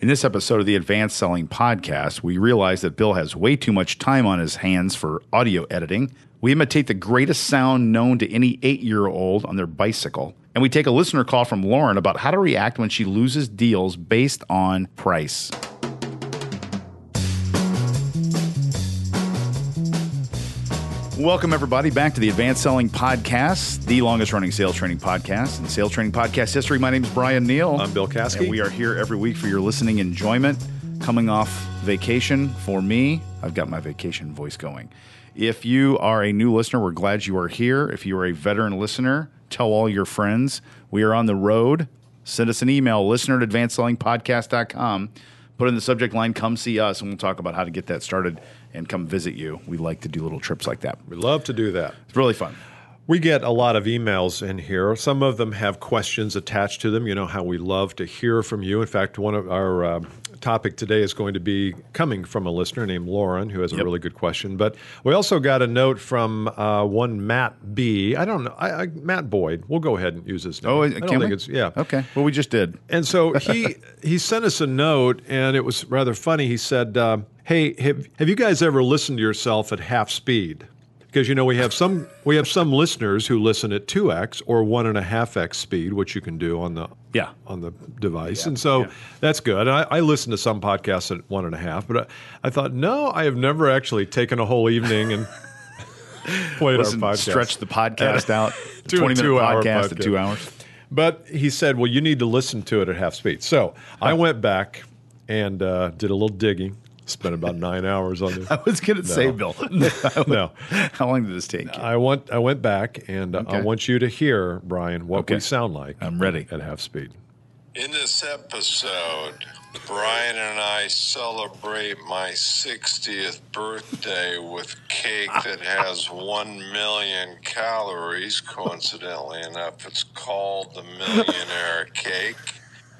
In this episode of the Advanced Selling Podcast, we realize that Bill has way too much time on his hands for audio editing. We imitate the greatest sound known to any eight year old on their bicycle. And we take a listener call from Lauren about how to react when she loses deals based on price. Welcome, everybody, back to the Advanced Selling Podcast, the longest running sales training podcast in sales training podcast history. My name is Bryan Neale. I'm Bill Caskey. And we are here every week for your listening enjoyment. Coming off vacation for me, I've got my vacation voice going. If you are a new listener, we're glad you are here. If you are a veteran listener, tell all your friends. We are on the road. Send us an email, listener at advancedsellingpodcast.com. Put in the subject line, come see us, and we'll talk about how to get that started and come visit you. We like to do little trips like that. We love to do that. It's really fun. We get a lot of emails in here. Some of them have questions attached to them. You know how we love to hear from you. In fact, one of our uh, topic today is going to be coming from a listener named Lauren, who has a really good question. But we also got a note from uh, one Matt B. I don't know, I, I, Matt Boyd. We'll go ahead and use his name. Oh, I can don't think we? it's yeah. Okay. Well, we just did. And so he he sent us a note, and it was rather funny. He said, uh, "Hey, have, have you guys ever listened to yourself at half speed? Because you know we have some we have some listeners who listen at two x or one and a half x speed, which you can do on the Yeah. on the device, and so that's good. And I, I listen to some podcasts at one and a half, but I, I thought, no, I have never actually taken a whole evening and played Listen, our podcast. stretch the podcast out. To a 20 minute two-hour podcast to podcast. two hours. But he said, well, you need to listen to it at half speed. So I went back and uh, did a little digging. Spent about nine hours on this. I was going to say, Bill. No, How long did this take? you? I went. I went back, and uh, I want you to hear, Bryan, what Okay. we sound like. I'm ready. at half speed. In this episode, Bryan and I celebrate my 60th birthday with cake that has 1 million calories. Coincidentally enough, it's called the Millionaire Cake.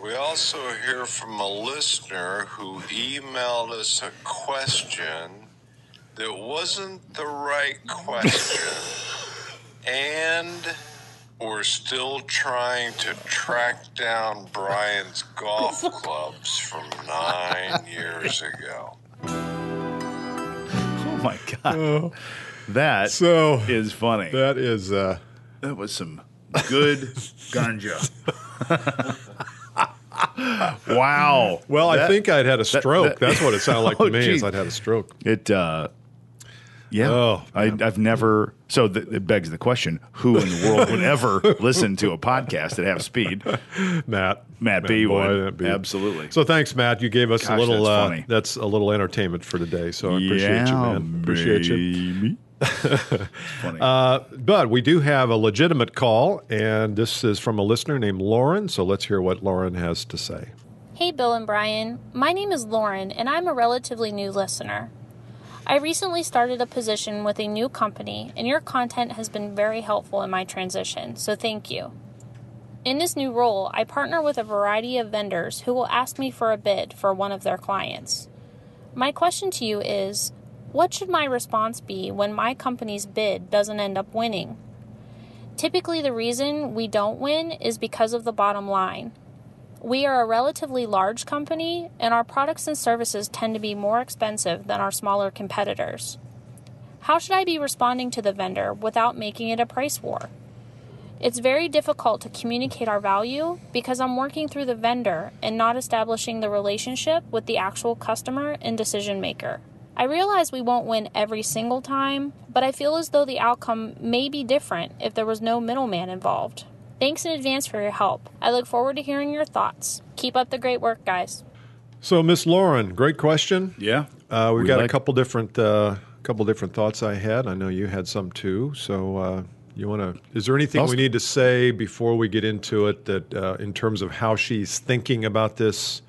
We also hear from a listener who emailed us a question that wasn't the right question. and we're still trying to track down Bryan's golf clubs from nine years ago. Oh my god, that is So funny. that is. Uh, that was some good ganja. wow. well, I think I'd had a stroke. that- That's what it sounded like Oh, to me. Is. I'd had a stroke. it. Uh, yeah. Oh, I, I've never. So th- it begs the question: Who in the world would ever listen to a podcast at half speed? Matt. Matt B Boyd, would. Matt B. Absolutely. So thanks, Matt. You gave us Gosh, a little. that's uh, funny. that's a little entertainment for today. So I appreciate you, man. Appreciate you. Funny. Uh, but we do have a legitimate call, and this is from a listener named Lauren. So let's hear what Lauren has to say. Hey, Bill and Bryan. My name is Lauren, and I'm a relatively new listener. I recently started a position with a new company, and your content has been very helpful in my transition, so thank you. In this new role, I partner with a variety of vendors who will ask me for a bid for one of their clients. My question to you is what should my response be when my company's bid doesn't end up winning? Typically, the reason we don't win is because of the bottom line. We are a relatively large company, and our products and services tend to be more expensive than our smaller competitors. How should I be responding to the vendor without making it a price war? It's very difficult to communicate our value because I'm working through the vendor and not establishing the relationship with the actual customer and decision maker. I realize we won't win every single time, but I feel as though the outcome may be different if there was no middleman involved. Thanks in advance for your help. I look forward to hearing your thoughts. Keep up the great work, guys. So, Miss Lauren, great question. yeah. Uh, we've We got like- a couple different, uh, couple different thoughts I had. I know you had some too. So, uh, you want to? Is there anything I'll we need to say before we get into it? That uh, in terms of how she's thinking about this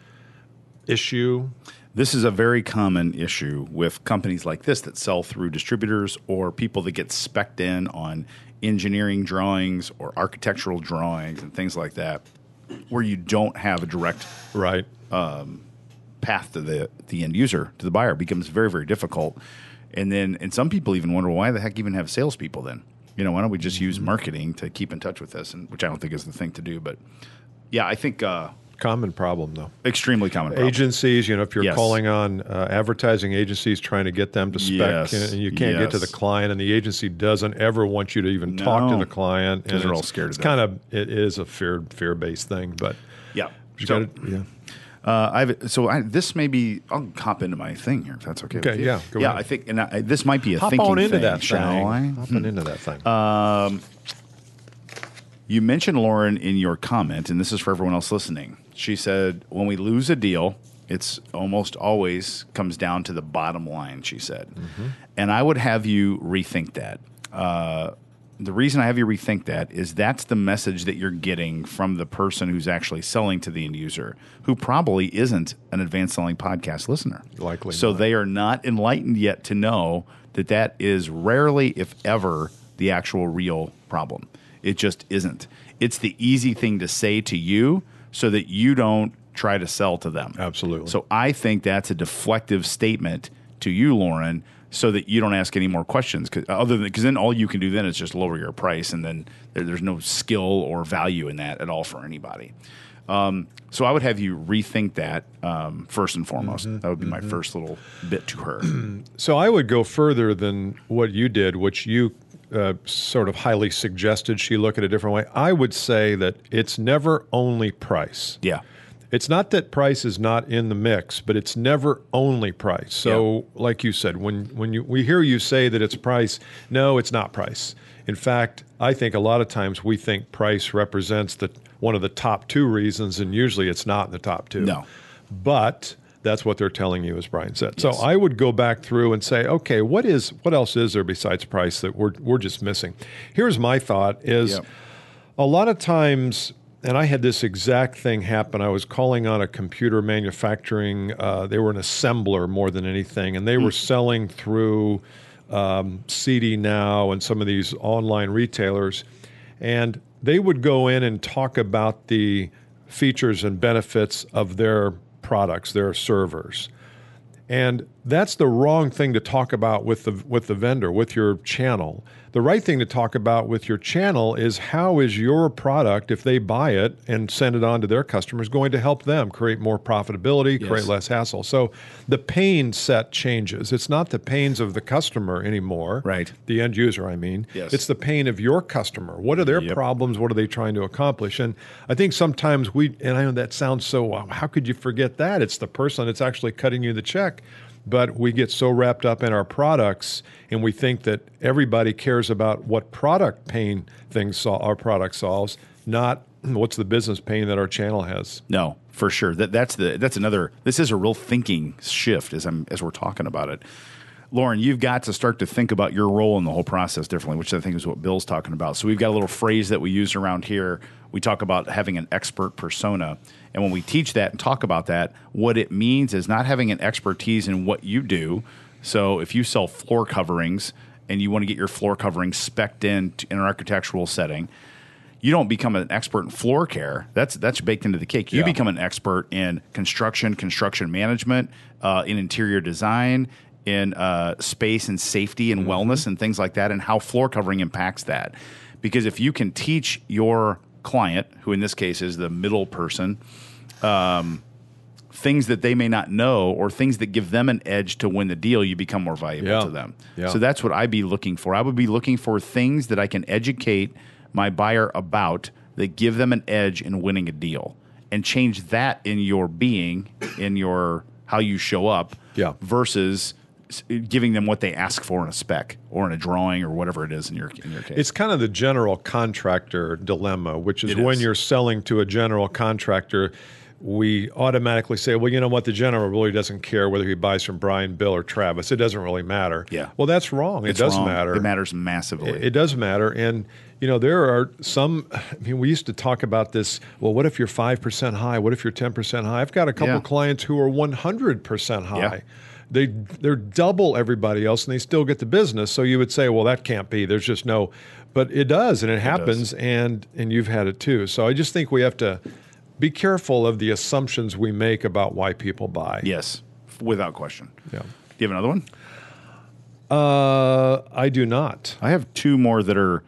issue. This is a very common issue with companies like this that sell through distributors or people that get specced in on engineering drawings or architectural drawings and things like that, where you don't have a direct Right. path to the the end user to the buyer It becomes very very difficult. And then and some people even wonder why the heck even have salespeople then? You know, why don't we just use marketing to keep in touch with this? And which I don't think is the thing to do, but yeah, I think uh, Common problem, though. Extremely common. Problem. Agencies, you know, if you're Yes. calling on uh, advertising agencies trying to get them to spec, Yes. and you can't get to the client, and the agency doesn't ever want you to even talk to the client, and they're all it's- scared It's that. kind of it is a fear fear based thing, but Yeah. you So, got yeah. uh, I've so I, this may be. I'll hop into my thing here if that's okay. Okay, yeah, go yeah. ahead. I think, and I, this might be a Hop thinking on into thing, that shall thing. I? Hopping into that thing. You mentioned Lauren in your comment, and this is for everyone else listening. She said, "When we lose a deal, it's almost always comes down to the bottom line." She said, and I would have you rethink that. Uh, the reason I have you rethink that is that's the message that you're getting from the person who's actually selling to the end user, who probably isn't an advanced selling podcast listener. Likely so not. they are not enlightened yet to know that that is rarely, if ever, the actual real problem. It just isn't. It's the easy thing to say to you so that you don't try to sell to them. Absolutely. So I think that's a deflective statement to you, Lauren, so that you don't ask any more questions. Cause other than because then all you can do then is just lower your price, and then there, there's no skill or value in that at all for anybody. Um, so I would have you rethink that um, first and foremost. Mm-hmm. That would be my first little bit to her. So I would go further than what you did, which you uh, sort of highly suggested she look at a different way. I would say that it's never only price. yeah. It's not that price is not in the mix, but it's never only price. So, like you said, when when you we hear you say that it's price, no, it's not price. In fact, I think a lot of times we think price represents the one of the top two reasons, and usually it's not in the top two. No. but that's what they're telling you, as Bryan said. Yes. So I would go back through and say, okay, what is what else is there besides price that we're we're just missing? Here's my thought: is Yep. a lot of times, and I had this exact thing happen. I was calling on a computer manufacturing. Uh, they were an assembler more than anything, and they were selling through um, CD Now and some of these online retailers, and they would go in and talk about the features and benefits of their products, their servers. And that's the wrong thing to talk about with the with the vendor, with your channel. The right thing to talk about with your channel is how is your product, if they buy it and send it on to their customers, going to help them create more profitability, create less hassle. So the pain set changes. It's not the pains of the customer anymore. Right. The end user, I mean. Yes. It's the pain of your customer. What are their Yep. problems? What are they trying to accomplish? And I think sometimes we, and I know that sounds so, how could you forget that? It's the person that's actually cutting you the check. But we get so wrapped up in our products and we think that everybody cares about what product pain things sol- our product solves, not what's the business pain that our channel has. No, for sure. That that's the that's another. This is a real thinking shift as I'm as we're talking about it. Lauren, you've got to start to think about your role in the whole process differently, which I think is what Bill's talking about. So we've got a little phrase that we use around here. We talk about having an expert persona. And when we teach that and talk about that, what it means is not having an expertise in what you do. So if you sell floor coverings and you want to get your floor covering specced in in an architectural setting, you don't become an expert in floor care. That's that's baked into the cake. You Yeah. become an expert in construction, construction management, uh, in interior design, in uh, space and safety and wellness and things like that, and how floor covering impacts that. Because if you can teach your client, who in this case is the middle person, um, things that they may not know or things that give them an edge to win the deal, you become more valuable Yeah. to them. Yeah. So that's what I'd be looking for. I would be looking for things that I can educate my buyer about that give them an edge in winning a deal and change that in your being, in your how you show up Yeah. versus giving them what they ask for in a spec or in a drawing or whatever it is in your in your case. It's kind of the general contractor dilemma, which is It when is. you're selling to a general contractor, we automatically say, well, you know what, the general really doesn't care whether he buys from Bryan, Bill, or Travis. It doesn't really matter. Yeah. Well, that's wrong. It's it does wrong. matter. It matters massively. It, it does matter. And, you know, there are some, I mean, we used to talk about this. Well, what if you're 5% high? What if you're 10% high? I've got a couple Yeah. clients who are 100% high. Yeah. They, they're double everybody else and they still get the business. So you would say, well, that can't be. There's just no, but it does and it happens and, and you've had it too. So I just think we have to be careful of the assumptions we make about why people buy. yes, without question. Yeah. Do you have another one? Uh, I do not. I have two more that are,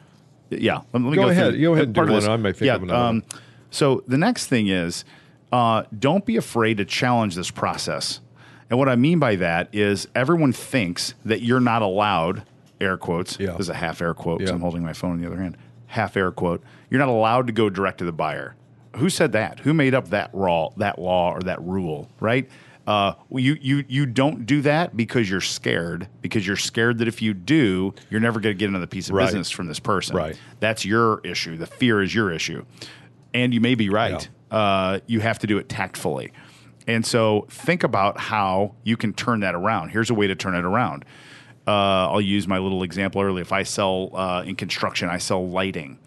yeah. Let, me Go go ahead. through Go ahead and part do of one. I may think yeah, of another one. So the next thing is, uh, don't be afraid to challenge this process. And what I mean by that is everyone thinks that you're not allowed, air quotes, Yeah. this is a half air quote 'cause Yeah. I'm holding my phone in the other hand, half air quote, you're not allowed to go direct to the buyer. Who said that? Who made up that raw, that law or that rule, right? Uh, you, you, you don't do that because you're scared, because you're scared that if you do, you're never going to get another piece of Right. business from this person. Right. That's your issue. The fear is your issue. And you may be right. Uh, you have to do it tactfully. And so think about how you can turn that around. Here's a way to turn it around. Uh, I'll use my little example earlier. If I sell uh, in construction, I sell lighting.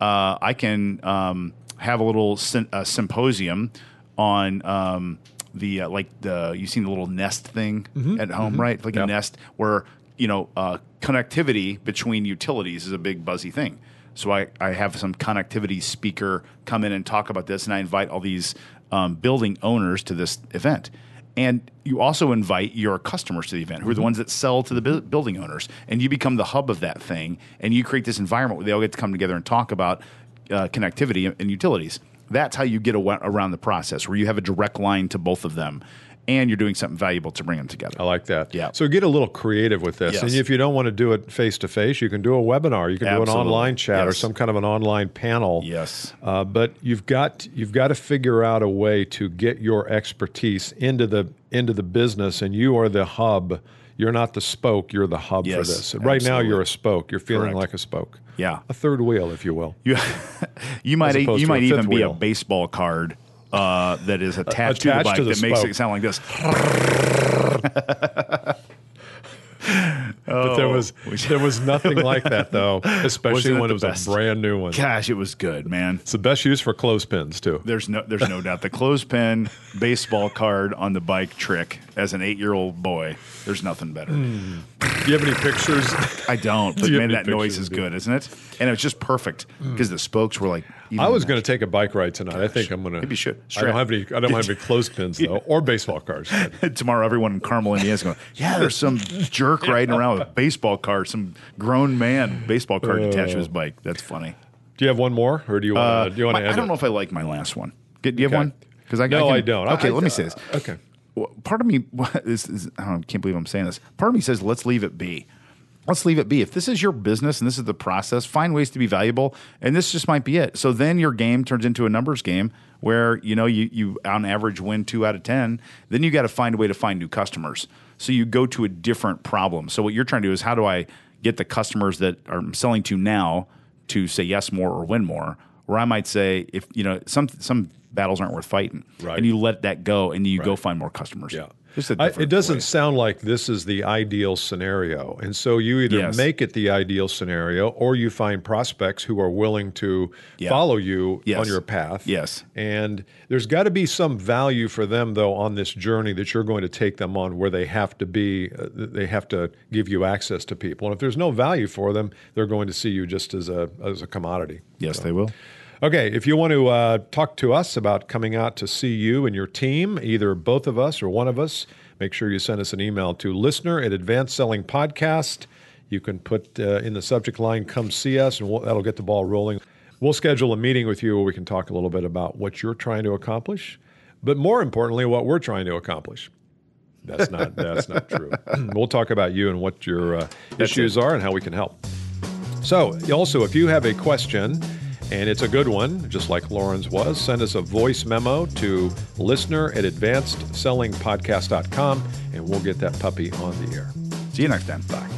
Uh, I can um, have a little uh, symposium on um, the uh, like the you've seen the little nest thing at home, right? Like Yep. a nest where you know uh, connectivity between utilities is a big buzzy thing. So I, I have some connectivity speaker come in and talk about this, and I invite all these um, building owners to this event. And you also invite your customers to the event, who are the ones that sell to the bu- building owners, and you become the hub of that thing, and you create this environment where they all get to come together and talk about uh, connectivity and, and utilities. That's how you get around the process, where you have a direct line to both of them, and you're doing something valuable to bring them together. I like that. Yeah. So get a little creative with this. Yes. And if you don't want to do it face to face, you can do a webinar. You can do an online chat or some kind of an online panel. Yes. Uh, but you've got you've got to figure out a way to get your expertise into the into the business, and you are the hub. You're not the spoke. You're the hub for this. Right now, you're a spoke. You're feeling Correct. like a spoke. Yeah. A third wheel, if you will. You, you might you might even be a baseball card uh, that is attached, to the bike to the that makes it sound like this. But there was there was nothing like that though, especially Oh. When it was best? a brand new one. Gosh, it was good, man. It's the best use for clothespins too. There's no there's no doubt. The clothespin baseball card on the bike trick as an eight year old boy. There's nothing better. Hmm. Do you have any pictures? I don't, but Do man, that noise is good, isn't it? And it was just perfect mm. because the spokes were like. I was going to take a bike ride tonight. I think I'm going to. Maybe you should. I don't have any. I don't have any clothespins though, or baseball cards. Tomorrow, everyone in Carmel, Indiana is going. Yeah, there's some jerk riding around with a baseball card, some grown man baseball card attached to his oh. bike. That's funny. Do you have one more, or do you want to? Uh, do you want My- to? I don't know if I like my last one. Get- Do you have Okay. one? Because I No, I don't. Okay, I- let me say this. Okay. Part of me is, I don't, can't believe I'm saying this. Part of me says let's leave it be. Let's leave it be. If this is your business and this is the process, find ways to be valuable, and this just might be it. So then your game turns into a numbers game where you know you you on average win two out of ten. Then you got to find a way to find new customers. So you go to a different problem. So what you're trying to do is how do I get the customers that I'm selling to now to say yes more or win more? Or I might say if you know some some battles aren't worth fighting, Right. and you let that go and you go find more customers. Yeah. Just a I, it doesn't way. sound like this is the ideal scenario. And so you either Yes. make it the ideal scenario or you find prospects who are willing to Yeah. follow you Yes. on your path. Yes. And there's got to be some value for them, though, on this journey that you're going to take them on where they have to be, uh, they have to give you access to people. And if there's no value for them, they're going to see you just as a, as a commodity. Yes, they will. Okay, if you want to uh, talk to us about coming out to see you and your team, either both of us or one of us, make sure you send us an email to listener at Advanced Selling Podcast. You can put uh, in the subject line, come see us, and we'll, that'll get the ball rolling. We'll schedule a meeting with you where we can talk a little bit about what you're trying to accomplish, but more importantly, what we're trying to accomplish. That's not that's not true. we'll talk about you and what your uh, issues are and how we can help. So, also, if you have a question and it's a good one, just like Lauren's was, send us a voice memo to listener at advancedsellingpodcast.com and we'll get that puppy on the air. See you next time. Bye.